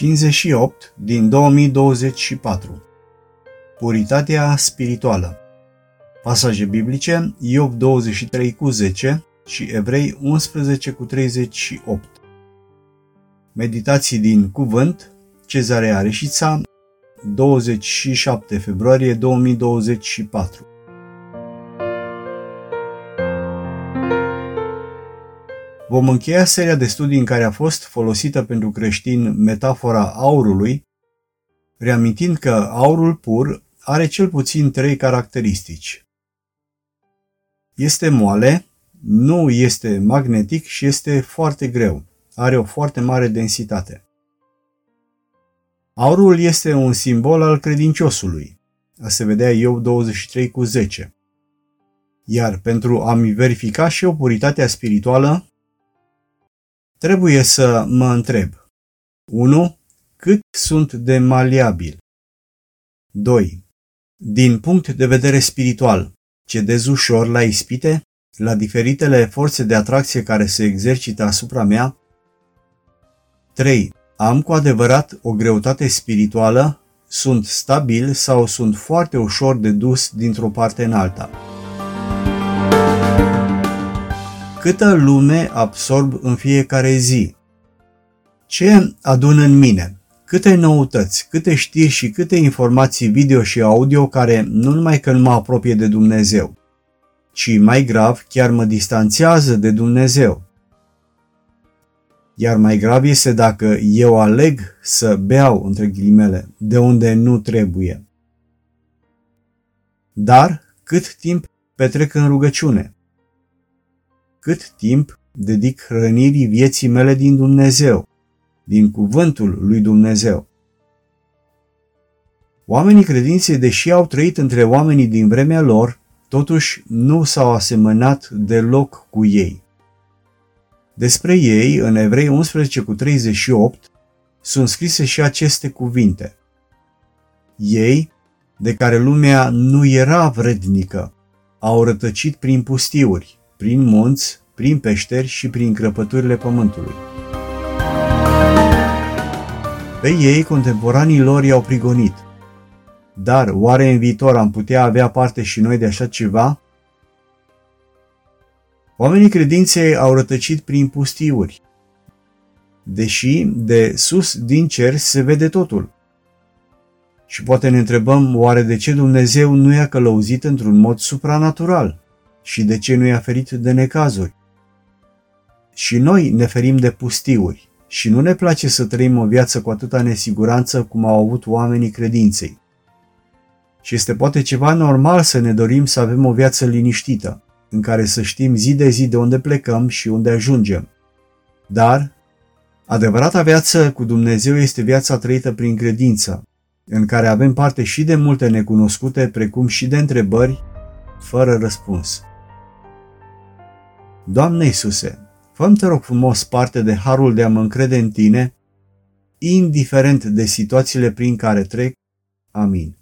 58 din 2024 Puritatea spirituală. Pasaje biblice Iov 23 cu 10 și Evrei 11 cu 38 Meditații din Cuvânt Cezarea Reșița 27 februarie 2024 Vom încheia seria de studii în care a fost folosită pentru creștin metafora aurului, reamintind că aurul pur are cel puțin trei caracteristici. Este moale, nu este magnetic și este foarte greu. Are o foarte mare densitate. Aurul este un simbol al credinciosului. A se vedea eu 23 cu 10. Iar pentru a-mi verifica și o puritatea spirituală, Trebuie să mă întreb 1. Cât sunt de maleabil? 2. Din punct de vedere spiritual, cedez ușor la ispite, la diferitele forțe de atracție care se exercită asupra mea? 3. Am cu adevărat o greutate spirituală? Sunt stabil sau sunt foarte ușor de dus dintr-o parte în alta? Câtă lume absorb în fiecare zi? Ce adun în mine? Câte noutăți, câte știri și câte informații video și audio care nu numai că nu mă apropie de Dumnezeu, ci mai grav chiar mă distanțează de Dumnezeu. Iar mai grav este dacă eu aleg să beau, între ghilimele, de unde nu trebuie. Dar cât timp petrec în rugăciune? Cât timp dedic hrănirii vieții mele din Dumnezeu, din cuvântul lui Dumnezeu. Oamenii credinței, deși au trăit între oamenii din vremea lor, totuși nu s-au asemănat deloc cu ei. Despre ei, în Evrei 11 cu 38, sunt scrise și aceste cuvinte. Ei, de care lumea nu era vrednică, au rătăcit prin pustiuri, prin munți, prin peșteri și prin crăpăturile pământului. Pe ei, contemporanii lor i-au prigonit. Dar oare în viitor am putea avea parte și noi de așa ceva? Oamenii credinței au rătăcit prin pustiuri, deși de sus din cer se vede totul. Și poate ne întrebăm oare de ce Dumnezeu nu i-a călăuzit într-un mod supranatural și de ce nu i-a ferit de necazuri. Și noi ne ferim de pustiuri și nu ne place să trăim o viață cu atâta nesiguranță cum au avut oamenii credinței. Și este poate ceva normal să ne dorim să avem o viață liniștită, în care să știm zi de zi de unde plecăm și unde ajungem. Dar, adevărata viață cu Dumnezeu este viața trăită prin credință, în care avem parte și de multe necunoscute, precum și de întrebări fără răspuns. Doamne Iisuse, fă te rog frumos parte de harul de a mă încrede în Tine, indiferent de situațiile prin care trec. Amin.